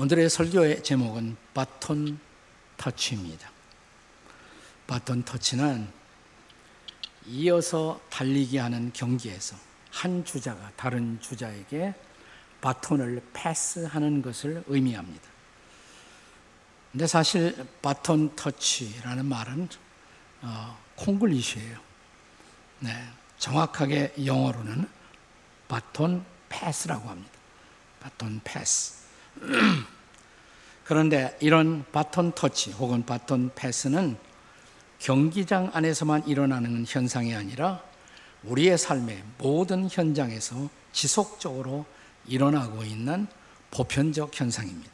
오늘의 설교의 제목은 바톤 터치입니다. 바톤 터치는 이어서 달리기 하는 경기에서 한 주자가 다른 주자에게 바톤을 패스하는 것을 의미합니다. 근데 사실 바톤 터치라는 말은 어, 콩글리시예요. 네, 정확하게 영어로는 바톤 패스라고 합니다. 바톤 패스. 그런데 이런 바톤 터치 혹은 바톤 패스는 경기장 안에서만 일어나는 현상이 아니라 우리의 삶의 모든 현장에서 지속적으로 일어나고 있는 보편적 현상입니다.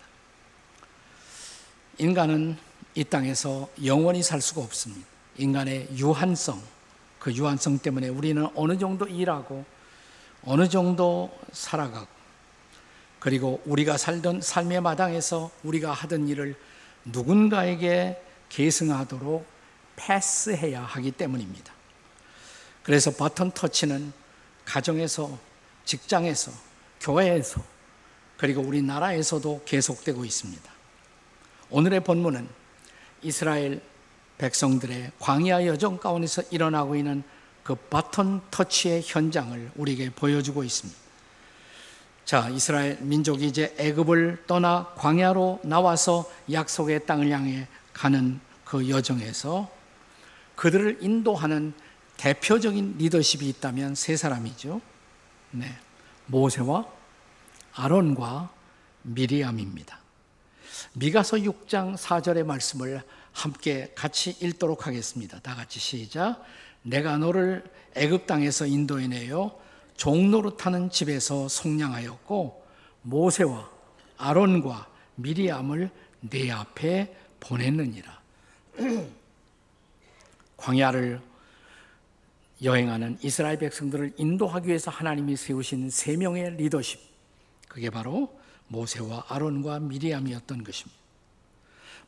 인간은 이 땅에서 영원히 살 수가 없습니다. 인간의 유한성, 그 유한성 때문에 우리는 어느 정도 일하고 어느 정도 살아가고 그리고 우리가 살던 삶의 마당에서 우리가 하던 일을 누군가에게 계승하도록 패스해야 하기 때문입니다. 그래서 버튼 터치는 가정에서, 직장에서, 교회에서, 그리고 우리나라에서도 계속되고 있습니다. 오늘의 본문은 이스라엘 백성들의 광야 여정 가운데서 일어나고 있는 그 바톤 터치의 현장을 우리에게 보여주고 있습니다. 자, 이스라엘 민족이 이제 애굽을 떠나 광야로 나와서 약속의 땅을 향해 가는 그 여정에서 그들을 인도하는 대표적인 리더십이 있다면 세 사람이죠. 네. 모세와 아론과 미리암입니다. 미가서 6장 4절의 말씀을 함께 같이 읽도록 하겠습니다. 다 같이 시작. 내가 너를 애굽 땅에서 인도해내요 종노릇하는 집에서 속량하였고 모세와 아론과 미리암을 내 앞에 보냈느니라. 광야를 여행하는 이스라엘 백성들을 인도하기 위해서 하나님이 세우신 세 명의 리더십. 그게 바로 모세와 아론과 미리암이었던 것입니다.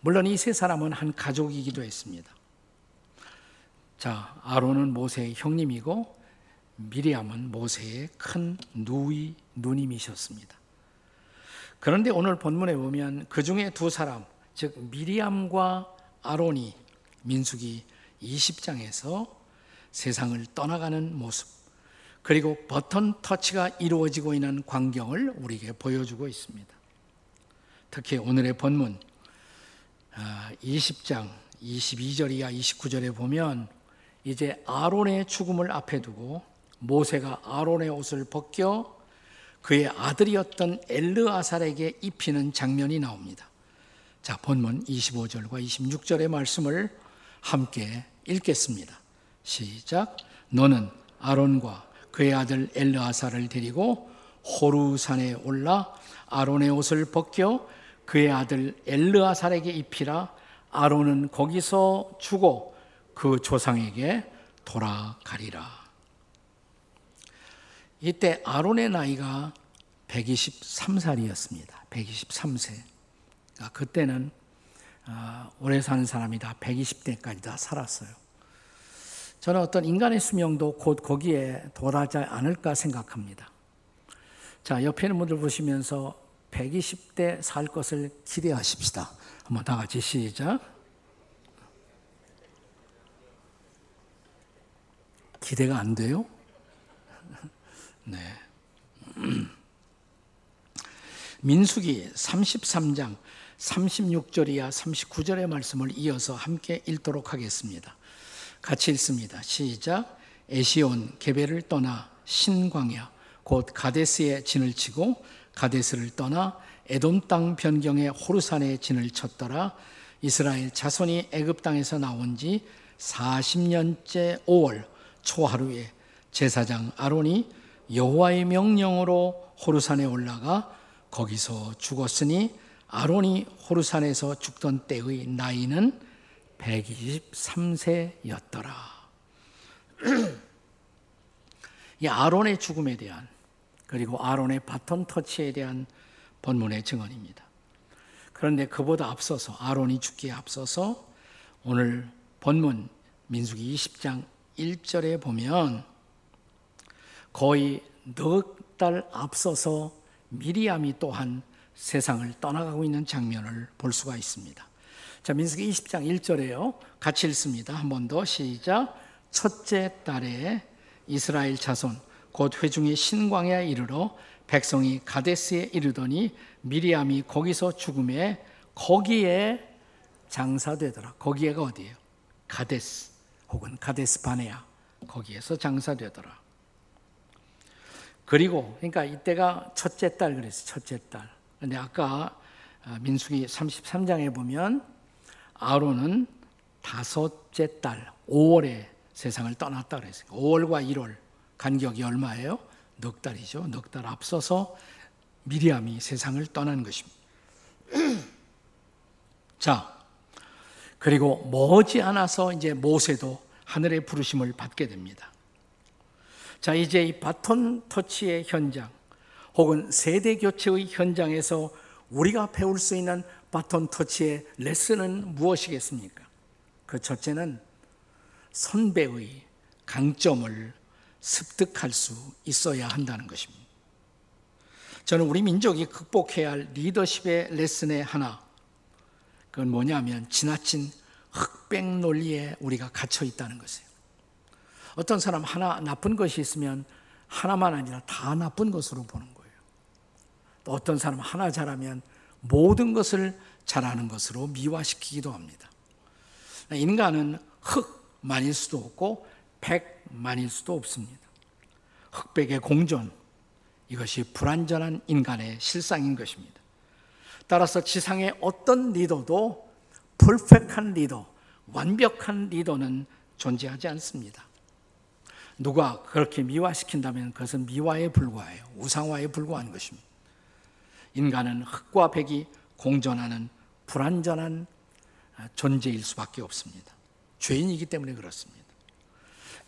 물론 이 세 사람은 한 가족이기도 했습니다. 자, 아론은 모세의 형님이고 미리암은 모세의 큰 누이 누님이셨습니다. 그런데 오늘 본문에 보면 그 중에 두 사람, 즉 미리암과 아론이 민수기 20장에서 세상을 떠나가는 모습, 그리고 버튼 터치가 이루어지고 있는 광경을 우리에게 보여주고 있습니다. 특히 오늘의 본문 20장 아, 22절 이하 29절에 보면 이제 아론의 죽음을 앞에 두고 모세가 아론의 옷을 벗겨 그의 아들이었던 엘르아살에게 입히는 장면이 나옵니다. 자, 본문 25절과 26절의 말씀을 함께 읽겠습니다. 시작. 너는 아론과 그의 아들 엘르아살을 데리고 호루산에 올라 아론의 옷을 벗겨 그의 아들 엘르아살에게 입히라. 아론은 거기서 죽어 그 조상에게 돌아가리라. 이때 아론의 나이가 123살이었습니다. 123세. 그러니까 그때는 아, 오래 사는 사람이 다 120대까지 다 살았어요. 저는 어떤 인간의 수명도 곧 거기에 도달하지 않을까 생각합니다. 자, 옆에 있는 분들 보시면서 120대 살 것을 기대하십시다. 한번 다 같이 시작. 기대가 안 돼요? 네. 민수기 33장 36절 이하 39절의 말씀을 이어서 함께 읽도록 하겠습니다. 같이 읽습니다. 시작. 에시온 게베를 떠나 신광야 곧 가데스에 진을 치고 가데스를 떠나 에돔 땅 변경의 호르산에 진을 쳤더라. 이스라엘 자손이 애굽 땅에서 나온 지 40년째 5월 초하루에 제사장 아론이 여호와의 명령으로 호르산에 올라가 거기서 죽었으니 아론이 호르산에서 죽던 때의 나이는 123세였더라. 이 아론의 죽음에 대한 그리고 아론의 바톤 터치에 대한 본문의 증언입니다. 그런데 그보다 앞서서 아론이 죽기에 앞서서 오늘 본문 민수기 20장 1절에 보면 거의 넉 달 앞서서 미리암이 또한 세상을 떠나가고 있는 장면을 볼 수가 있습니다. 자, 민수기 20장 1절에요. 같이 읽습니다. 한 번 더 시작. 첫째 달에 이스라엘 자손 곧 회중이 신광야에 이르러 백성이 가데스에 이르더니 미리암이 거기서 죽음에 거기에 장사되더라. 거기에가 어디예요? 가데스 혹은 가데스 바네아 거기에서 장사되더라. 그리고 그러니까 이때가 첫째 달 그랬어요. 첫째 달. 근데 아까 아, 민수기 33장에 보면 아론은 다섯째 달 5월에 세상을 떠났다 그랬어요. 5월과 1월 간격이 얼마예요? 넉 달이죠. 넉 달 앞서서 미리암이 세상을 떠난 것입니다. 자, 그리고 머지 않아서 이제 모세도 하늘의 부르심을 받게 됩니다. 자, 이제 이 바톤 터치의 현장 혹은 세대 교체의 현장에서 우리가 배울 수 있는 바톤 터치의 레슨은 무엇이겠습니까? 그 첫째는 선배의 강점을 습득할 수 있어야 한다는 것입니다. 저는 우리 민족이 극복해야 할 리더십의 레슨의 하나, 그건 뭐냐면 지나친 흑백 논리에 우리가 갇혀 있다는 것이에요. 어떤 사람 하나 나쁜 것이 있으면 하나만 아니라 다 나쁜 것으로 보는 거예요. 또 어떤 사람 하나 잘하면 모든 것을 잘하는 것으로 미화시키기도 합니다. 인간은 흑만일 수도 없고 백만일 수도 없습니다. 흑백의 공존, 이것이 불완전한 인간의 실상인 것입니다. 따라서 지상의 어떤 리더도 퍼펙한 리더, 완벽한 리더는 존재하지 않습니다. 누가 그렇게 미화시킨다면 그것은 미화에 불과해요. 우상화에 불과한 것입니다. 인간은 흑과 백이 공존하는 불완전한 존재일 수밖에 없습니다. 죄인이기 때문에 그렇습니다.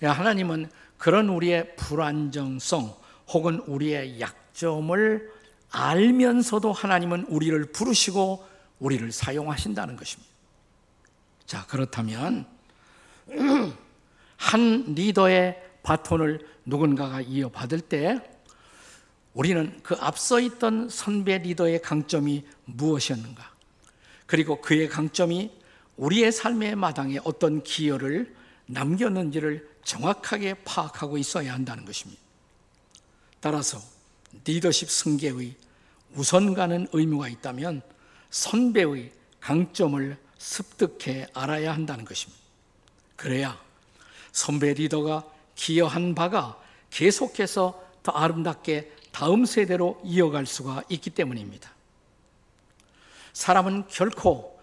하나님은 그런 우리의 불안정성 혹은 우리의 약점을 알면서도 하나님은 우리를 부르시고 우리를 사용하신다는 것입니다. 자, 그렇다면 한 리더의 바톤을 누군가가 이어받을 때 우리는 그 앞서 있던 선배 리더의 강점이 무엇이었는가? 그리고 그의 강점이 우리의 삶의 마당에 어떤 기여를 남겼는지를 정확하게 파악하고 있어야 한다는 것입니다. 따라서 리더십 승계의 우선 가는 의무가 있다면 선배의 강점을 습득해 알아야 한다는 것입니다. 그래야 선배 리더가 기여한 바가 계속해서 더 아름답게 다음 세대로 이어갈 수가 있기 때문입니다. 사람은 결코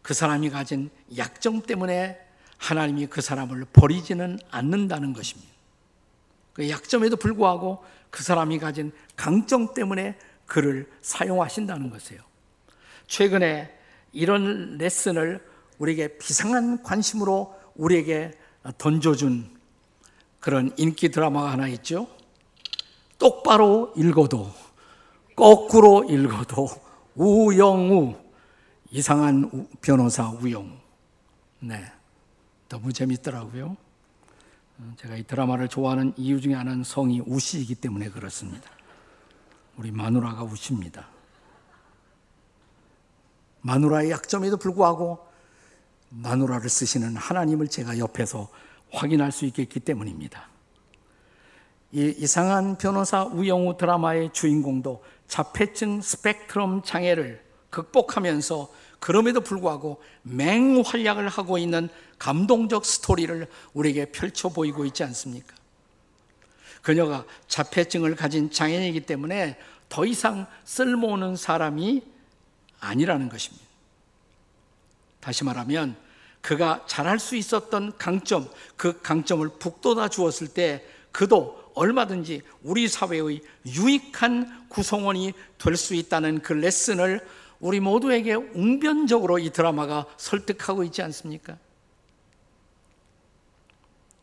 그 사람이 가진 약점 때문에 하나님이 그 사람을 버리지는 않는다는 것입니다. 그 약점에도 불구하고 그 사람이 가진 강점 때문에 그를 사용하신다는 것이에요. 최근에 이런 레슨을 우리에게 비상한 관심으로 우리에게 던져준 그런 인기 드라마가 하나 있죠. 똑바로 읽어도 거꾸로 읽어도 우영우 이상한 변호사 우영우. 네. 너무 재밌더라고요. 어, 제가 이 드라마를 좋아하는 이유 중에 하나는 성이 우시이기 때문에 그렇습니다. 우리 마누라가 우십니다. 마누라의 약점에도 불구하고 마누라를 쓰시는 하나님을 제가 옆에서 확인할 수 있겠기 때문입니다. 이 이상한 변호사 우영우 드라마의 주인공도 자폐증 스펙트럼 장애를 극복하면서 그럼에도 불구하고 맹활약을 하고 있는 감동적 스토리를 우리에게 펼쳐 보이고 있지 않습니까? 그녀가 자폐증을 가진 장애이기 때문에 더 이상 쓸모없는 사람이 아니라는 것입니다. 다시 말하면 그가 잘할 수 있었던 강점, 그 강점을 북돋아 주었을 때 그도 얼마든지 우리 사회의 유익한 구성원이 될 수 있다는 그 레슨을 우리 모두에게 웅변적으로 이 드라마가 설득하고 있지 않습니까?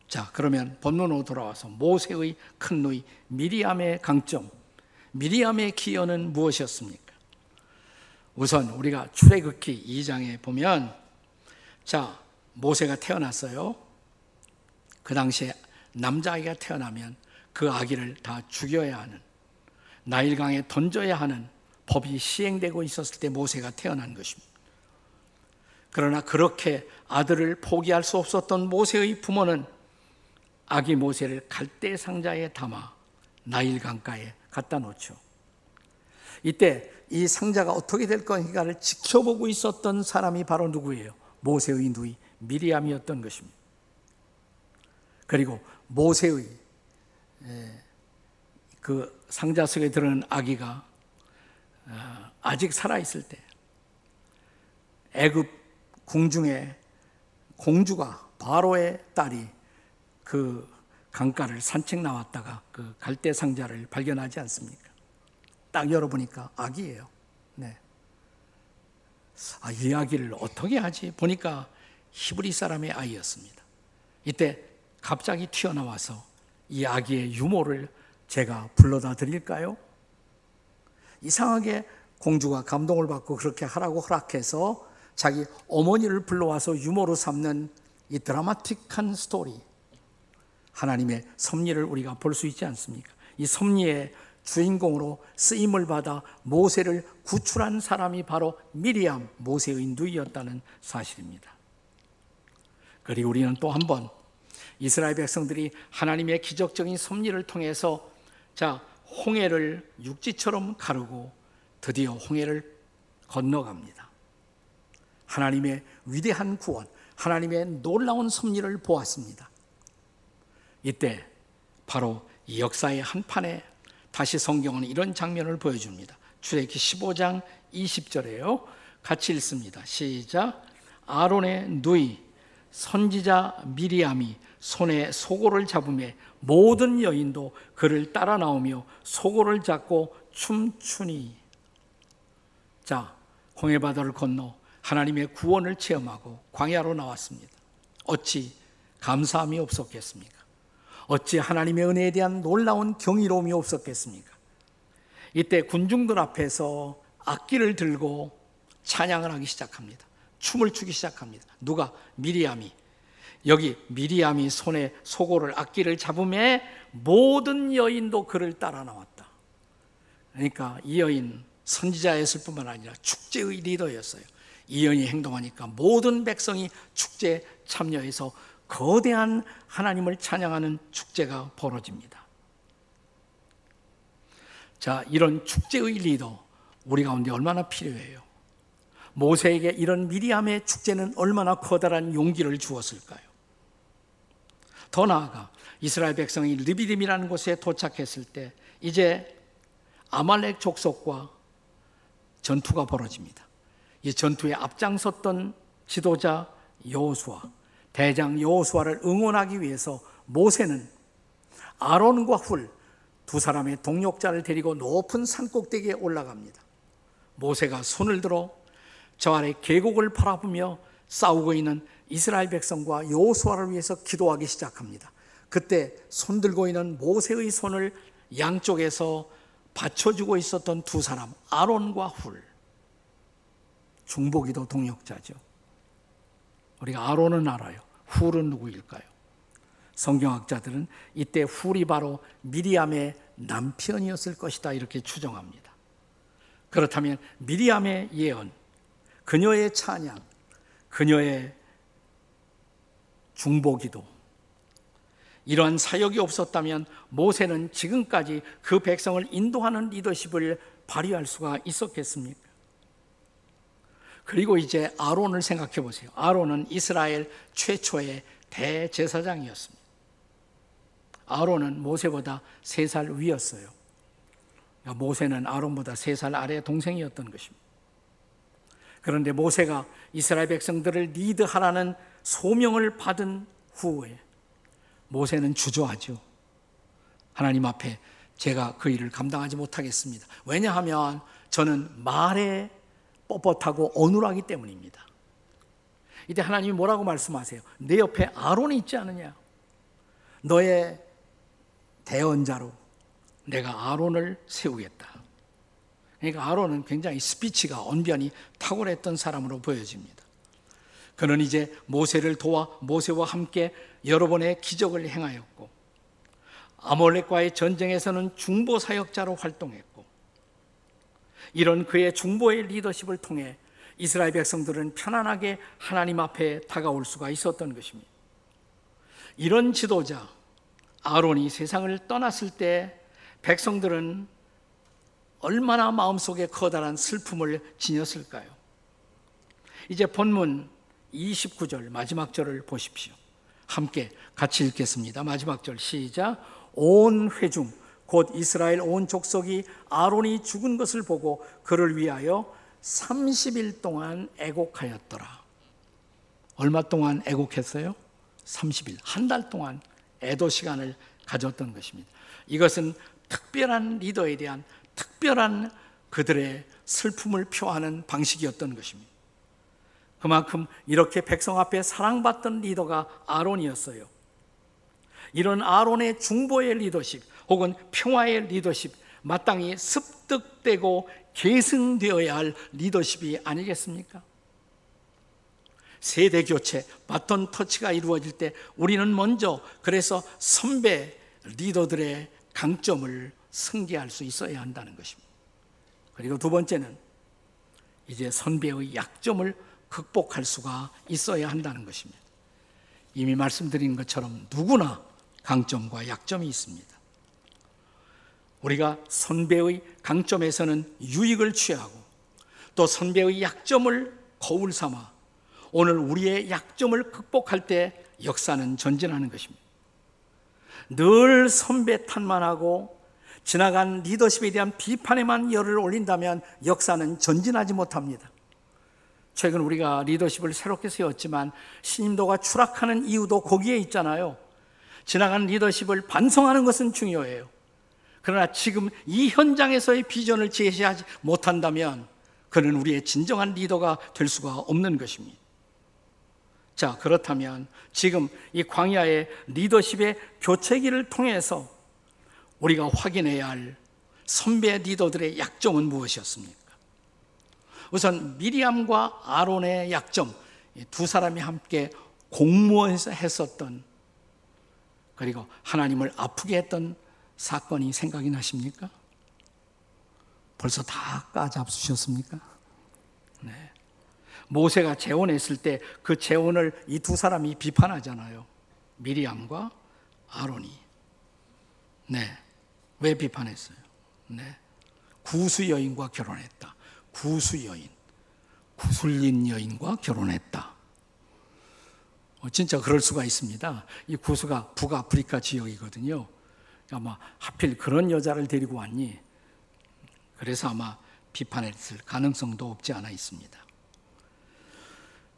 자, 그러면 본론으로 돌아와서 모세의 큰 누이 미리암의 강점, 미리암의 기여는 무엇이었습니까? 우선 우리가 출애굽기 2장에 보면 자, 모세가 태어났어요. 그 당시에 남자아이가 태어나면 그 아기를 다 죽여야 하는 나일강에 던져야 하는 법이 시행되고 있었을 때 모세가 태어난 것입니다. 그러나 그렇게 아들을 포기할 수 없었던 모세의 부모는 아기 모세를 갈대 상자에 담아 나일 강가에 갖다 놓죠. 이때 이 상자가 어떻게 될 것인가를 지켜보고 있었던 사람이 바로 누구예요? 모세의 누이 미리암이었던 것입니다. 그리고 모세의 그 상자 속에 들어있는 아기가 어, 아직 살아 있을 때 애굽 궁중에 공주가 바로의 딸이 그 강가를 산책 나왔다가 그 갈대 상자를 발견하지 않습니까? 딱 열어보니까 아기예요. 네. 아, 이 아기를 어떻게 하지? 보니까 히브리 사람의 아이였습니다. 이때 갑자기 튀어나와서 이 아기의 유모를 제가 불러다 드릴까요? 이상하게 공주가 감동을 받고 그렇게 하라고 허락해서 자기 어머니를 불러와서 유모로 삼는 이 드라마틱한 스토리. 하나님의 섭리를 우리가 볼 수 있지 않습니까? 이 섭리의 주인공으로 쓰임을 받아 모세를 구출한 사람이 바로 미리암, 모세의 누이였다는 사실입니다. 그리고 우리는 또 한 번 이스라엘 백성들이 하나님의 기적적인 섭리를 통해서 자, 홍해를 육지처럼 가르고 드디어 홍해를 건너갑니다. 하나님의 위대한 구원, 하나님의 놀라운 섭리를 보았습니다. 이때 바로 이 역사의 한 판에 다시 성경은 이런 장면을 보여줍니다. 출애기 15장 20절에요. 같이 읽습니다. 시작. 아론의 누이 선지자 미리암이 손에 소고를 잡음에 모든 여인도 그를 따라 나오며 소고를 잡고 춤추니 자 홍해 바다를 건너 하나님의 구원을 체험하고 광야로 나왔습니다. 어찌 감사함이 없었겠습니까? 어찌 하나님의 은혜에 대한 놀라운 경이로움이 없었겠습니까? 이때 군중들 앞에서 악기를 들고 찬양을 하기 시작합니다. 춤을 추기 시작합니다. 누가? 미리암이. 여기 미리암이 손에 소고를 악기를 잡음에 모든 여인도 그를 따라 나왔다. 그러니까 이 여인 선지자였을 뿐만 아니라 축제의 리더였어요. 이 여인이 행동하니까 모든 백성이 축제에 참여해서 거대한 하나님을 찬양하는 축제가 벌어집니다. 자, 이런 축제의 리더, 우리 가운데 얼마나 필요해요? 모세에게 이런 미리암의 축제는 얼마나 커다란 용기를 주었을까요? 더 나아가 이스라엘 백성이 르비딤이라는 곳에 도착했을 때 이제 아말렉 족속과 전투가 벌어집니다. 이 전투에 앞장섰던 지도자 여호수아 대장 여호수아를 응원하기 위해서 모세는 아론과 훌 두 사람의 동력자를 데리고 높은 산 꼭대기에 올라갑니다. 모세가 손을 들어 저 아래 계곡을 바라보며 싸우고 있는 이스라엘 백성과 여호수아를 위해서 기도하기 시작합니다. 그때 손 들고 있는 모세의 손을 양쪽에서 받쳐주고 있었던 두 사람 아론과 훌 중보기도 동역자죠. 우리가 아론은 알아요. 훌은 누구일까요? 성경학자들은 이때 훌이 바로 미리암의 남편이었을 것이다 이렇게 추정합니다. 그렇다면 미리암의 예언, 그녀의 찬양, 그녀의 중보기도 이러한 사역이 없었다면 모세는 지금까지 그 백성을 인도하는 리더십을 발휘할 수가 있었겠습니까? 그리고 이제 아론을 생각해 보세요. 아론은 이스라엘 최초의 대제사장이었습니다. 아론은 모세보다 세살 위였어요. 그러니까 모세는 아론보다 세살 아래 동생이었던 것입니다. 그런데 모세가 이스라엘 백성들을 리드하라는 소명을 받은 후에 모세는 주저하죠. 하나님 앞에 제가 그 일을 감당하지 못하겠습니다. 왜냐하면 저는 말에 뻣뻣하고 어눌하기 때문입니다. 이때 하나님이 뭐라고 말씀하세요? 내 옆에 아론이 있지 않느냐? 너의 대언자로 내가 아론을 세우겠다. 그러니까 아론은 굉장히 스피치가 언변이 탁월했던 사람으로 보여집니다. 그는 이제 모세를 도와 모세와 함께 여러 번의 기적을 행하였고 아몰렉과의 전쟁에서는 중보 사역자로 활동했고 이런 그의 중보의 리더십을 통해 이스라엘 백성들은 편안하게 하나님 앞에 다가올 수가 있었던 것입니다. 이런 지도자 아론이 세상을 떠났을 때 백성들은 얼마나 마음속에 커다란 슬픔을 지녔을까요? 이제 본문 29절 마지막 절을 보십시오. 함께 같이 읽겠습니다. 마지막 절 시작. 온 회중 곧 이스라엘 온 족속이 아론이 죽은 것을 보고 그를 위하여 30일 동안 애곡하였더라. 얼마 동안 애곡했어요? 30일. 한 달 동안 애도 시간을 가졌던 것입니다. 이것은 특별한 리더에 대한 특별한 그들의 슬픔을 표하는 방식이었던 것입니다. 그만큼 이렇게 백성 앞에 사랑받던 리더가 아론이었어요. 이런 아론의 중보의 리더십 혹은 평화의 리더십 마땅히 습득되고 계승되어야 할 리더십이 아니겠습니까? 세대 교체, 바톤 터치가 이루어질 때 우리는 먼저 그래서 선배 리더들의 강점을 승계할 수 있어야 한다는 것입니다. 그리고 두 번째는 이제 선배의 약점을 극복할 수가 있어야 한다는 것입니다. 이미 말씀드린 것처럼 누구나 강점과 약점이 있습니다. 우리가 선배의 강점에서는 유익을 취하고 또 선배의 약점을 거울 삼아 오늘 우리의 약점을 극복할 때 역사는 전진하는 것입니다. 늘 선배 탓만 하고 지나간 리더십에 대한 비판에만 열을 올린다면 역사는 전진하지 못합니다. 최근 우리가 리더십을 새롭게 세웠지만 신임도가 추락하는 이유도 거기에 있잖아요. 지나간 리더십을 반성하는 것은 중요해요. 그러나 지금 이 현장에서의 비전을 제시하지 못한다면 그는 우리의 진정한 리더가 될 수가 없는 것입니다. 자, 그렇다면 지금 이 광야의 리더십의 교체기를 통해서 우리가 확인해야 할 선배 리더들의 약점은 무엇이었습니까? 우선 미리암과 아론의 약점 두 사람이 함께 공모해서 했었던 그리고 하나님을 아프게 했던 사건이 생각이 나십니까? 벌써 다 까잡수셨습니까? 네. 모세가 재혼했을 때 그 재혼을 이 두 사람이 비판하잖아요. 미리암과 아론이. 네. 왜 비판했어요? 네. 구수 여인과 결혼했다. 구수 여인, 구슬린 여인과 결혼했다. 어, 진짜 그럴 수가 있습니다. 이 구수가 북아프리카 지역이거든요. 아마 하필 그런 여자를 데리고 왔니? 그래서 아마 비판했을 가능성도 없지 않아 있습니다.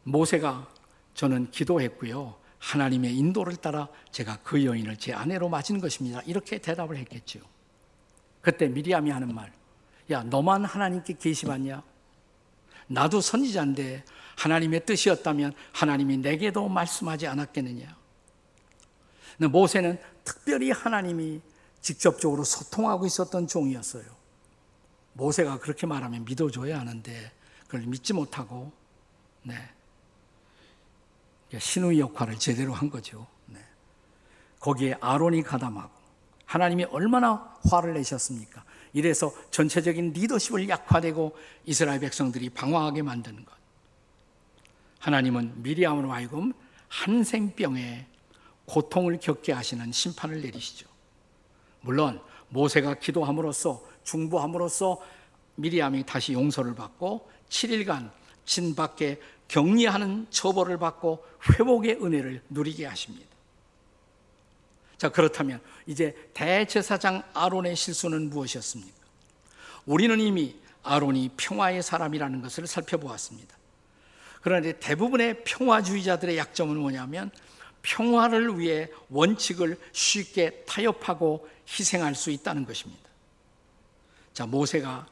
모세가 저는 기도했고요. 하나님의 인도를 따라 제가 그 여인을 제 아내로 맞은 것입니다. 이렇게 대답을 했겠죠. 그때 미리암이 하는 말, 야, 너만 하나님께 계시받냐? 나도 선지자인데 하나님의 뜻이었다면 하나님이 내게도 말씀하지 않았겠느냐? 모세는 특별히 하나님이 직접적으로 소통하고 있었던 종이었어요. 모세가 그렇게 말하면 믿어줘야 하는데 그걸 믿지 못하고 네. 신우의 역할을 제대로 한 거죠. 네. 거기에 아론이 가담하고 하나님이 얼마나 화를 내셨습니까? 이래서 전체적인 리더십을 약화되고 이스라엘 백성들이 방황하게 만드는 것. 하나님은 미리암으로 하여금 한생병에 고통을 겪게 하시는 심판을 내리시죠. 물론 모세가 기도함으로써 중보함으로써 미리암이 다시 용서를 받고 7일간 진 밖에 격리하는 처벌을 받고 회복의 은혜를 누리게 하십니다. 자, 그렇다면 이제 대제사장 아론의 실수는 무엇이었습니까? 우리는 이미 아론이 평화의 사람이라는 것을 살펴보았습니다. 그런데 대부분의 평화주의자들의 약점은 뭐냐면 평화를 위해 원칙을 쉽게 타협하고 희생할 수 있다는 것입니다. 자, 모세가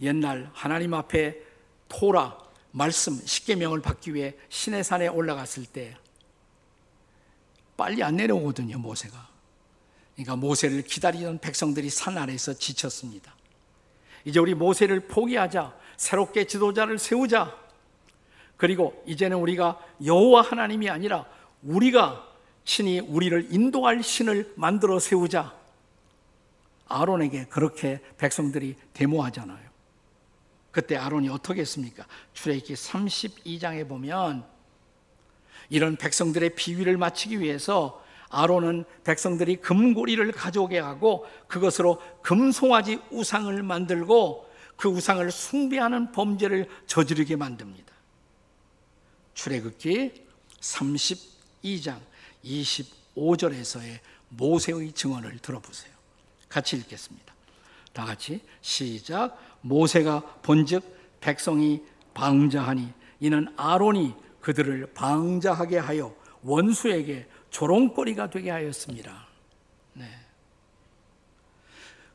옛날 하나님 앞에 토라, 말씀, 십계명을 받기 위해 시내산에 올라갔을 때 빨리 안 내려오거든요, 모세가. 그러니까 모세를 기다리던 백성들이 산 아래에서 지쳤습니다. 이제 우리 모세를 포기하자. 새롭게 지도자를 세우자. 그리고 이제는 우리가 여호와 하나님이 아니라 우리가 친히 우리를 인도할 신을 만들어 세우자. 아론에게 그렇게 백성들이 데모하잖아요. 그때 아론이 어떻게 했습니까? 출애굽기 32장에 보면 이런 백성들의 비위를 맞추기 위해서 아론은 백성들이 금고리를 가져오게 하고 그것으로 금송아지 우상을 만들고 그 우상을 숭배하는 범죄를 저지르게 만듭니다. 출애굽기 32 장 25절에서의 모세의 증언을 들어보세요. 같이 읽겠습니다. 다 같이 시작. 모세가 본즉 백성이 방자하니 이는 아론이 그들을 방자하게 하여 원수에게 조롱거리가 되게 하였습니다. 네.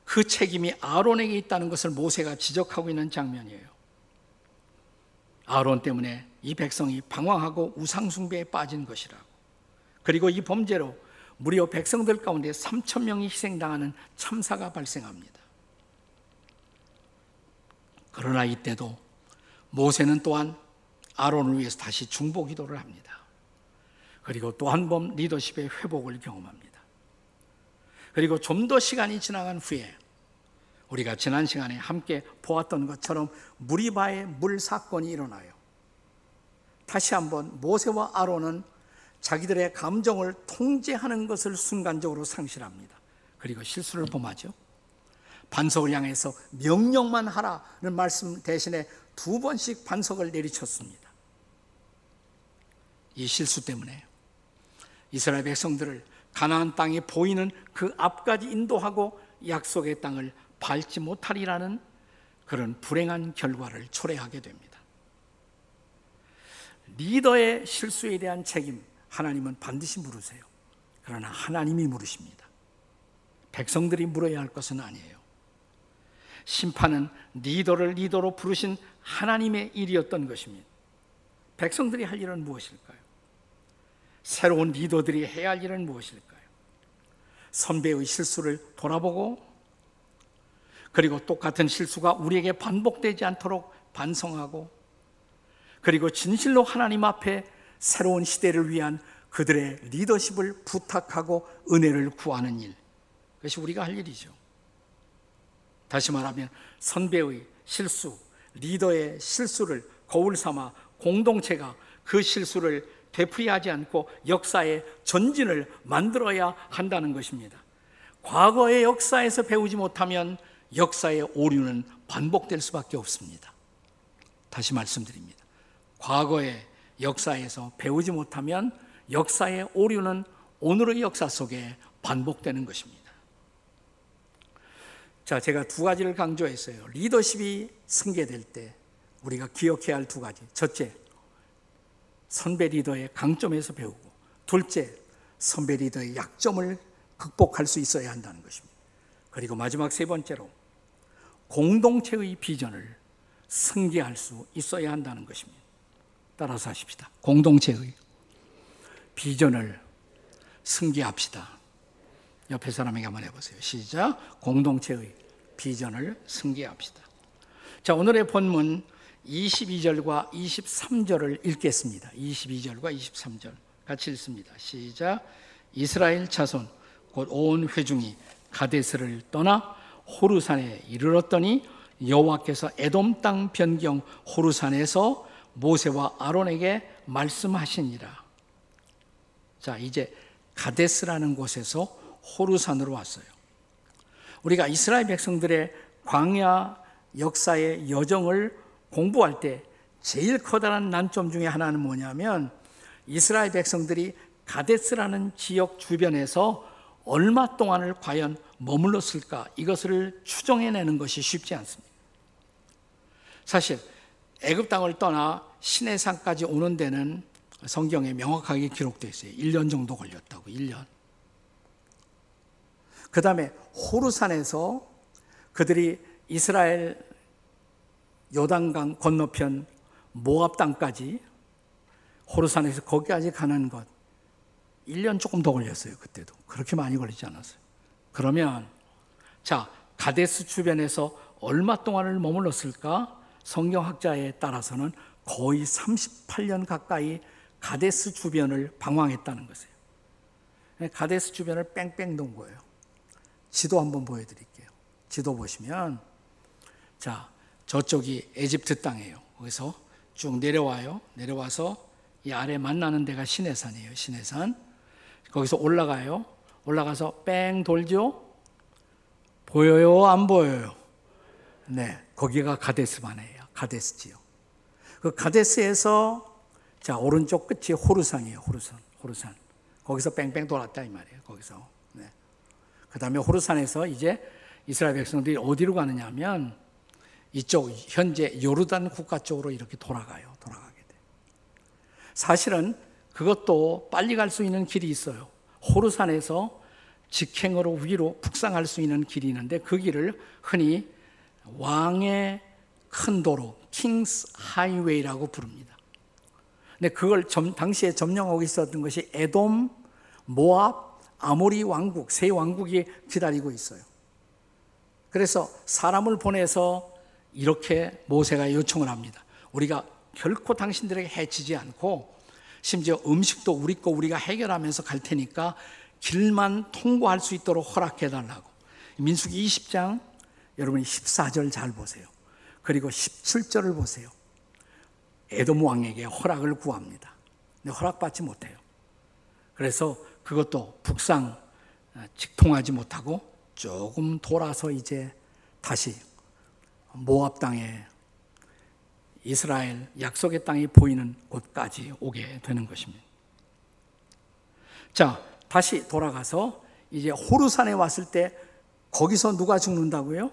그 책임이 아론에게 있다는 것을 모세가 지적하고 있는 장면이에요. 아론 때문에 이 백성이 방황하고 우상숭배에 빠진 것이라고. 그리고 이 범죄로 무려 백성들 가운데 3천 명이 희생당하는 참사가 발생합니다. 그러나 이때도 모세는 또한 아론을 위해서 다시 중보 기도를 합니다. 그리고 또 한 번 리더십의 회복을 경험합니다. 그리고 좀 더 시간이 지나간 후에 우리가 지난 시간에 함께 보았던 것처럼 무리바의 물 사건이 일어나요. 다시 한번 모세와 아론은 자기들의 감정을 통제하는 것을 순간적으로 상실합니다. 그리고 실수를 범하죠. 반석을 향해서 명령만 하라는 말씀 대신에 두 번씩 반석을 내리쳤습니다. 이 실수 때문에 이스라엘 백성들을 가나안 땅이 보이는 그 앞까지 인도하고 약속의 땅을 밟지 못하리라는 그런 불행한 결과를 초래하게 됩니다. 리더의 실수에 대한 책임 하나님은 반드시 물으세요. 그러나 하나님이 물으십니다. 백성들이 물어야 할 것은 아니에요. 심판은 리더를 리더로 부르신 하나님의 일이었던 것입니다. 백성들이 할 일은 무엇일까요? 새로운 리더들이 해야 할 일은 무엇일까요? 선배의 실수를 돌아보고 그리고 똑같은 실수가 우리에게 반복되지 않도록 반성하고 그리고 진실로 하나님 앞에 새로운 시대를 위한 그들의 리더십을 부탁하고 은혜를 구하는 일. 그것이 우리가 할 일이죠. 다시 말하면 선배의 실수, 리더의 실수를 거울 삼아 공동체가 그 실수를 되풀이하지 않고 역사의 전진을 만들어야 한다는 것입니다. 과거의 역사에서 배우지 못하면 역사의 오류는 반복될 수밖에 없습니다. 다시 말씀드립니다. 과거의 역사에서 배우지 못하면 역사의 오류는 오늘의 역사 속에 반복되는 것입니다. 자, 제가 두 가지를 강조했어요. 리더십이 승계될 때 우리가 기억해야 할 두 가지. 첫째, 선배 리더의 강점에서 배우고, 둘째, 선배 리더의 약점을 극복할 수 있어야 한다는 것입니다. 그리고 마지막 세 번째로 공동체의 비전을 승계할 수 있어야 한다는 것입니다. 따라서 하십시다. 공동체의 비전을 승계합시다. 옆에 사람에게 한번 해보세요. 시작. 공동체의 비전을 승계합시다. 자, 오늘의 본문 22절과 23절을 읽겠습니다. 22절과 23절 같이 읽습니다. 시작. 이스라엘 자손 곧 온 회중이 가데스를 떠나 호루산에 이르렀더니 여호와께서 에돔 땅 변경 호루산에서 모세와 아론에게 말씀하시니라. 자, 이제 가데스라는 곳에서 호루산으로 왔어요. 우리가 이스라엘 백성들의 광야 역사의 여정을 공부할 때 제일 커다란 난점 중에 하나는 뭐냐면 이스라엘 백성들이 가데스라는 지역 주변에서 얼마 동안을 과연 머물렀을까 이것을 추정해내는 것이 쉽지 않습니다. 사실 애굽 땅을 떠나 시내산까지 오는 데는 성경에 명확하게 기록되어 있어요. 1년 정도 걸렸다고 1년. 그 다음에 호르산에서 그들이 이스라엘 요단강 건너편 모압 땅까지 호르산에서 거기까지 가는 것 1년 조금 더 걸렸어요. 그때도. 그렇게 많이 걸리지 않았어요. 그러면 자, 가데스 주변에서 얼마 동안을 머물렀을까? 성경학자에 따라서는 거의 38년 가까이 가데스 주변을 방황했다는 것이에요. 가데스 주변을 뺑뺑 돈 거예요. 지도 한번 보여드릴게요. 지도 보시면, 자, 저쪽이 에집트 땅이에요. 거기서 쭉 내려와요. 내려와서 이 아래 만나는 데가 시내산이에요. 시내산. 거기서 올라가요. 올라가서 뺑 돌죠. 보여요? 안 보여요? 네. 거기가 가데스 바네예요. 가데스 지역. 그 가데스에서 자, 오른쪽 끝이 호르산이에요. 호르산. 호르산. 거기서 뺑뺑 돌았다 이 말이에요. 거기서. 네. 그다음에 호르산에서 이제 이스라엘 백성들이 어디로 가느냐 하면 이쪽 현재 요르단 국가 쪽으로 이렇게 돌아가요. 돌아가게 돼. 사실은 그것도 빨리 갈 수 있는 길이 있어요. 호르산에서 직행으로 위로 북상할 수 있는 길이 있는데 그 길을 흔히 왕의 큰 도로, 킹스 하이웨이라고 부릅니다. 근데 그걸 점, 당시에 점령하고 있었던 것이 에돔, 모압, 아모리 왕국, 세 왕국이 기다리고 있어요. 그래서 사람을 보내서 이렇게 모세가 요청을 합니다. 우리가 결코 당신들에게 해치지 않고 심지어 음식도 우리 거 우리가 해결하면서 갈 테니까 길만 통과할 수 있도록 허락해 달라고. 민수기 20장 여러분이 14절 잘 보세요. 그리고 17절을 보세요. 에돔 왕에게 허락을 구합니다. 근데 허락받지 못해요. 그래서 그것도 북상 어, 직통하지 못하고 조금 돌아서 이제 다시 모압 땅에 이스라엘 약속의 땅이 보이는 곳까지 오게 되는 것입니다. 자, 다시 돌아가서 이제 호르산에 왔을 때 거기서 누가 죽는다고요?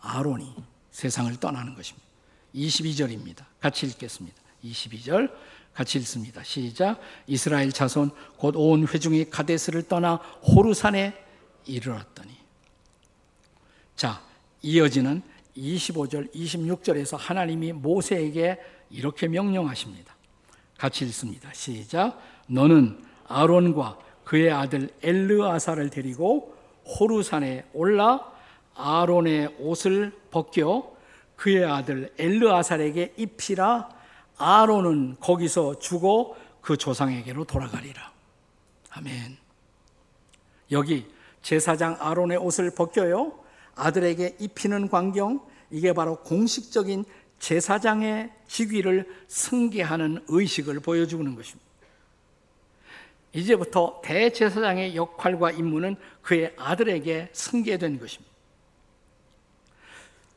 아론이 세상을 떠나는 것입니다. 22절입니다. 같이 읽겠습니다. 22절 같이 읽습니다. 시작. 이스라엘 자손 곧 온 회중이 가데스를 떠나 호르산에 이르렀더니 자, 이어지는 25절, 26절에서 하나님이 모세에게 이렇게 명령하십니다. 같이 읽습니다. 시작. 너는 아론과 그의 아들 엘르아사를 데리고 호르산에 올라 아론의 옷을 벗겨 그의 아들 엘르아살에게 입히라 아론은 거기서 죽어 그 조상에게로 돌아가리라. 아멘. 여기 제사장 아론의 옷을 벗겨요. 아들에게 입히는 광경 이게 바로 공식적인 제사장의 직위를 승계하는 의식을 보여주는 것입니다. 이제부터 대제사장의 역할과 임무는 그의 아들에게 승계된 것입니다.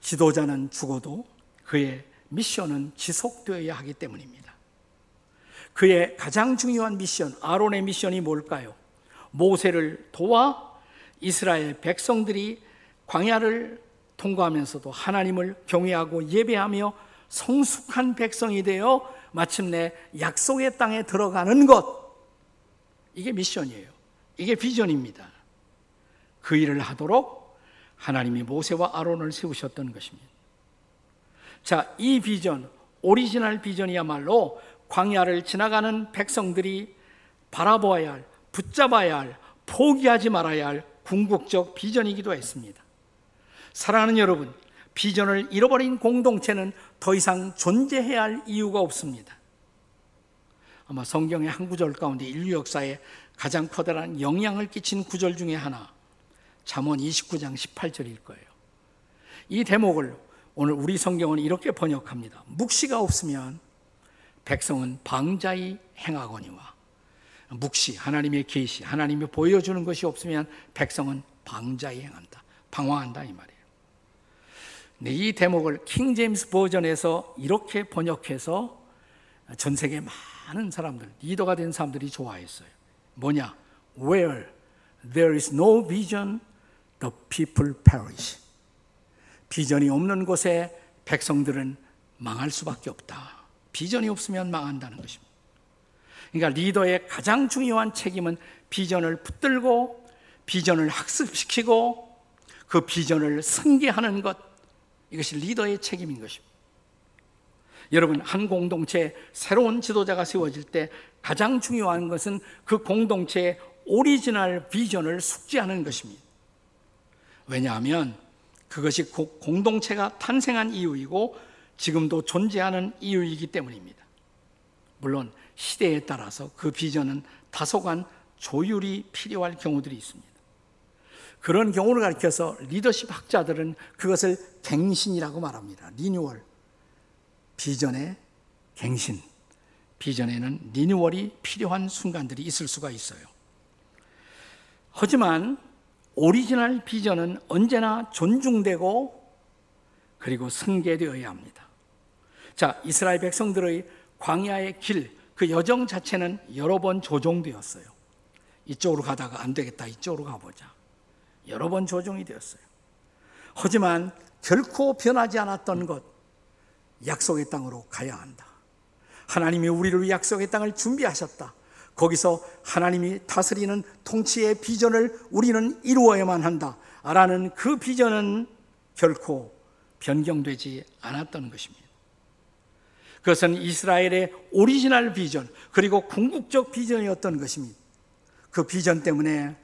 지도자는 죽어도 그의 미션은 지속되어야 하기 때문입니다. 그의 가장 중요한 미션, 아론의 미션이 뭘까요? 모세를 도와 이스라엘 백성들이 광야를 통과하면서도 하나님을 경외하고 예배하며 성숙한 백성이 되어 마침내 약속의 땅에 들어가는 것. 이게 미션이에요. 이게 비전입니다. 그 일을 하도록 하나님이 모세와 아론을 세우셨던 것입니다. 자, 이 비전, 오리지널 비전이야말로 광야를 지나가는 백성들이 바라보아야 할, 붙잡아야 할, 포기하지 말아야 할 궁극적 비전이기도 했습니다. 사랑하는 여러분, 비전을 잃어버린 공동체는 더 이상 존재해야 할 이유가 없습니다. 아마 성경의 한 구절 가운데 인류 역사에 가장 커다란 영향을 끼친 구절 중에 하나, 잠언 29장 18절일 거예요. 이 대목을 오늘 우리 성경은 이렇게 번역합니다. 묵시가 없으면 백성은 방자히 행하거니와 묵시, 하나님의 계시, 하나님이 보여주는 것이 없으면 백성은 방자히 행한다. 방황한다 이 말이에요. 네, 이 대목을 킹 제임스 버전에서 이렇게 번역해서 전 세계 많은 사람들, 리더가 된 사람들이 좋아했어요. 뭐냐? Where there is no vision, the people perish. 비전이 없는 곳에 백성들은 망할 수밖에 없다. 비전이 없으면 망한다는 것입니다. 그러니까 리더의 가장 중요한 책임은 비전을 붙들고 비전을 학습시키고 그 비전을 승계하는 것 이것이 리더의 책임인 것입니다. 여러분 한 공동체 새로운 지도자가 세워질 때 가장 중요한 것은 그 공동체의 오리지널 비전을 숙지하는 것입니다. 왜냐하면 그것이 공동체가 탄생한 이유이고 지금도 존재하는 이유이기 때문입니다. 물론 시대에 따라서 그 비전은 다소간 조율이 필요할 경우들이 있습니다. 그런 경우를 가리켜서 리더십 학자들은 그것을 갱신이라고 말합니다. 리뉴얼. 비전의 갱신. 비전에는 renewal이 필요한 순간들이 있을 수가 있어요. 하지만 오리지널 비전은 언제나 존중되고 그리고 승계되어야 합니다. 자, 이스라엘 백성들의 광야의 길, 그 여정 자체는 여러 번 조종되었어요. 이쪽으로 가다가 안 되겠다, 이쪽으로 가보자. 여러 번 조종이 되었어요. 하지만 결코 변하지 않았던 것, 약속의 땅으로 가야 한다. 하나님이 우리를 약속의 땅을 준비하셨다. 거기서 하나님이 다스리는 통치의 비전을 우리는 이루어야만 한다. 라는 그 비전은 결코 변경되지 않았던 것입니다. 그것은 이스라엘의 오리지널 비전, 그리고 궁극적 비전이었던 것입니다. 그 비전 때문에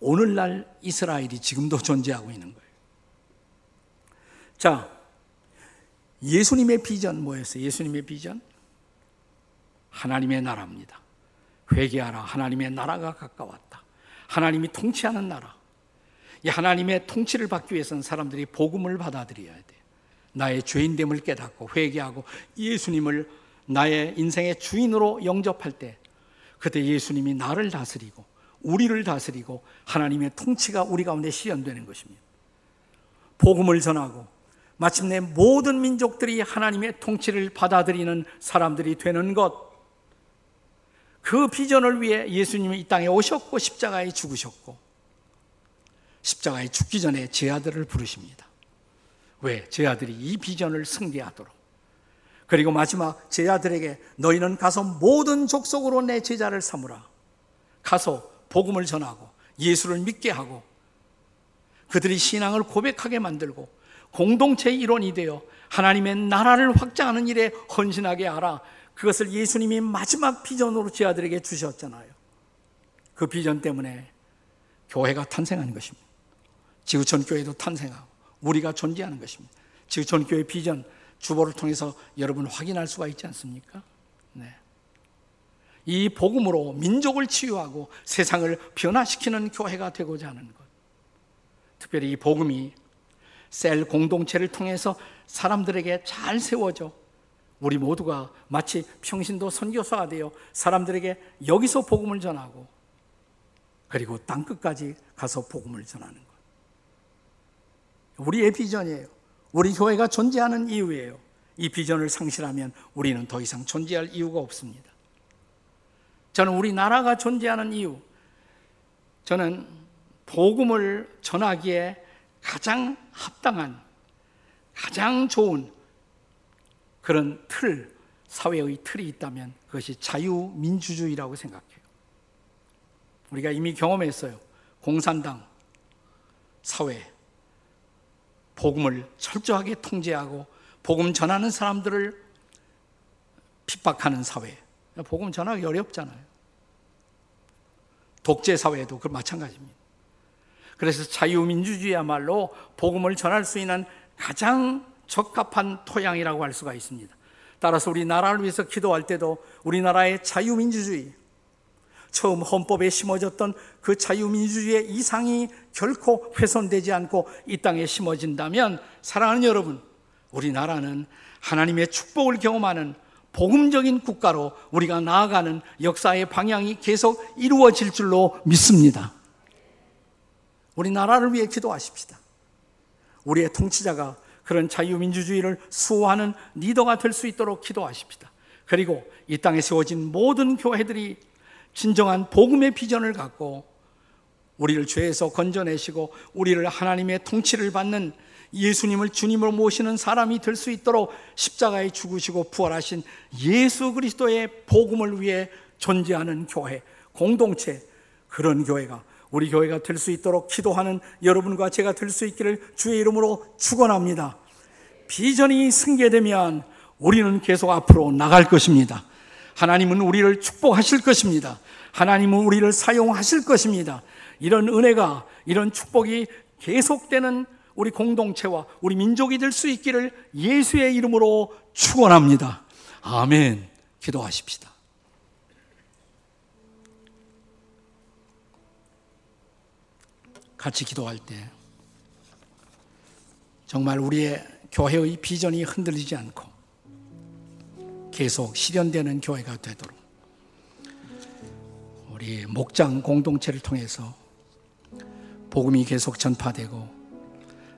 오늘날 이스라엘이 지금도 존재하고 있는 거예요. 자, 예수님의 비전 뭐였어요? 예수님의 비전? 하나님의 나라입니다. 회개하라. 하나님의 나라가 가까웠다. 하나님이 통치하는 나라. 이 하나님의 통치를 받기 위해서는 사람들이 복음을 받아들여야 돼. 나의 죄인됨을 깨닫고 회개하고 예수님을 나의 인생의 주인으로 영접할 때 그때 예수님이 나를 다스리고 우리를 다스리고 하나님의 통치가 우리 가운데 실현되는 것입니다. 복음을 전하고 마침내 모든 민족들이 하나님의 통치를 받아들이는 사람들이 되는 것. 그 비전을 위해 예수님이 이 땅에 오셨고 십자가에 죽으셨고 십자가에 죽기 전에 제 아들을 부르십니다. 왜? 제 아들이 이 비전을 승리하도록. 그리고 마지막 제 아들에게 너희는 가서 모든 족속으로 내 제자를 삼으라. 가서 복음을 전하고 예수를 믿게 하고 그들이 신앙을 고백하게 만들고 공동체의 일원이 되어 하나님의 나라를 확장하는 일에 헌신하게 하라. 그것을 예수님이 마지막 비전으로 제 아들에게 주셨잖아요. 그 비전 때문에 교회가 탄생한 것입니다. 지구촌 교회도 탄생하고 우리가 존재하는 것입니다. 지구촌 교회 비전 주보를 통해서 여러분 확인할 수가 있지 않습니까? 네. 이 복음으로 민족을 치유하고 세상을 변화시키는 교회가 되고자 하는 것. 특별히 이 복음이 셀 공동체를 통해서 사람들에게 잘 세워져 우리 모두가 마치 평신도 선교사가 되어 사람들에게 여기서 복음을 전하고 그리고 땅 끝까지 가서 복음을 전하는 것. 우리의 비전이에요. 우리 교회가 존재하는 이유예요. 이 비전을 상실하면 우리는 더 이상 존재할 이유가 없습니다. 저는 우리 나라가 존재하는 이유, 저는 복음을 전하기에 가장 합당한, 가장 좋은 그런 틀, 사회의 틀이 있다면 그것이 자유민주주의라고 생각해요. 우리가 이미 경험했어요. 공산당 사회, 복음을 철저하게 통제하고 복음 전하는 사람들을 핍박하는 사회. 복음 전하기 어렵잖아요. 독재 사회도 그 마찬가지입니다. 그래서 자유민주주의야말로 복음을 전할 수 있는 가장 적합한 토양이라고 할 수가 있습니다. 따라서 우리 나라를 위해서 기도할 때도 우리나라의 자유민주주의, 처음 헌법에 심어졌던 그 자유민주주의의 이상이 결코 훼손되지 않고 이 땅에 심어진다면 사랑하는 여러분, 우리나라는 하나님의 축복을 경험하는 복음적인 국가로 우리가 나아가는 역사의 방향이 계속 이루어질 줄로 믿습니다. 우리나라를 위해 기도하십시다. 우리의 통치자가 그런 자유민주주의를 수호하는 리더가 될 수 있도록 기도하십시다. 그리고 이 땅에 세워진 모든 교회들이 진정한 복음의 비전을 갖고 우리를 죄에서 건져내시고 우리를 하나님의 통치를 받는 예수님을 주님으로 모시는 사람이 될 수 있도록 십자가에 죽으시고 부활하신 예수 그리스도의 복음을 위해 존재하는 교회, 공동체, 그런 교회가 우리 교회가 될 수 있도록 기도하는 여러분과 제가 될 수 있기를 주의 이름으로 축원합니다. 비전이 승계되면 우리는 계속 앞으로 나갈 것입니다. 하나님은 우리를 축복하실 것입니다. 하나님은 우리를 사용하실 것입니다. 이런 은혜가, 이런 축복이 계속되는 우리 공동체와 우리 민족이 될 수 있기를 예수의 이름으로 축원합니다. 아멘. 기도하십시다. 같이 기도할 때 정말 우리의 교회의 비전이 흔들리지 않고 계속 실현되는 교회가 되도록 우리 목장 공동체를 통해서 복음이 계속 전파되고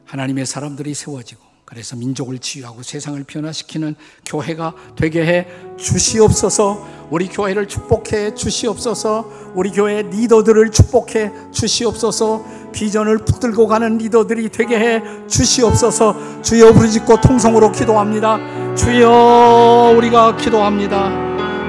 하나님의 사람들이 세워지고 그래서 민족을 치유하고 세상을 변화시키는 교회가 되게 해 주시옵소서. 우리 교회를 축복해 주시옵소서. 우리 교회 리더들을 축복해 주시옵소서. 비전을 붙들고 가는 리더들이 되게 해 주시옵소서. 주여 부르짖고 통성으로 기도합니다. 주여 우리가 기도합니다.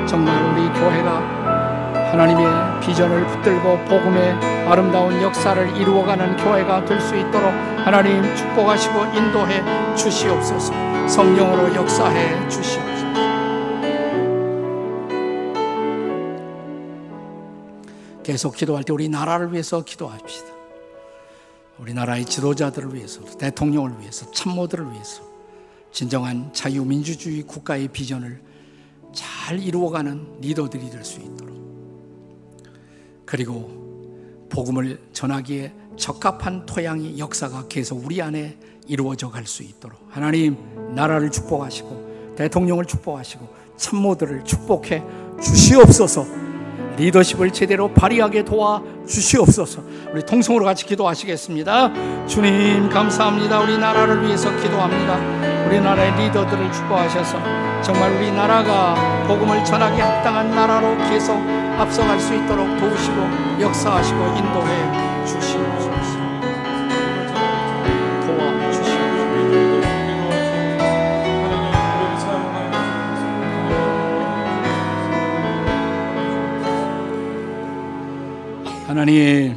정말 우리 교회가 하나님의 비전을 붙들고 복음의 아름다운 역사를 이루어가는 교회가 될 수 있도록 하나님 축복하시고 인도해 주시옵소서. 성령으로 역사해 주시옵소서. 계속 기도할 때 우리 나라를 위해서 기도합시다. 우리나라의 지도자들을 위해서 대통령을 위해서 참모들을 위해서 진정한 자유민주주의 국가의 비전을 잘 이루어가는 리더들이 될 수 있도록. 그리고 복음을 전하기에 적합한 토양이 역사가 계속 우리 안에 이루어져 갈 수 있도록 하나님 나라를 축복하시고 대통령을 축복하시고 참모들을 축복해 주시옵소서 리더십을 제대로 발휘하게 도와 주시옵소서. 우리 통성으로 같이 기도하시겠습니다. 주님 감사합니다. 우리 나라를 위해서 기도합니다. 우리나라의 리더들을 축복하셔서 정말 우리 나라가 복음을 전하기 합당한 나라로 계속 앞서갈 수 있도록 도우시고 역사하시고 인도해 주시옵소서. 하나님,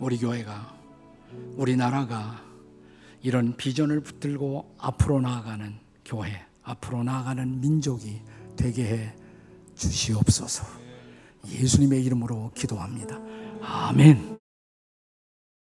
우리 교회가, 우리 나라가 이런 비전을 붙들고 앞으로 나아가는 교회, 앞으로 나아가는 민족이 되게 해 주시옵소서. 예수님의 이름으로 기도합니다. 아멘.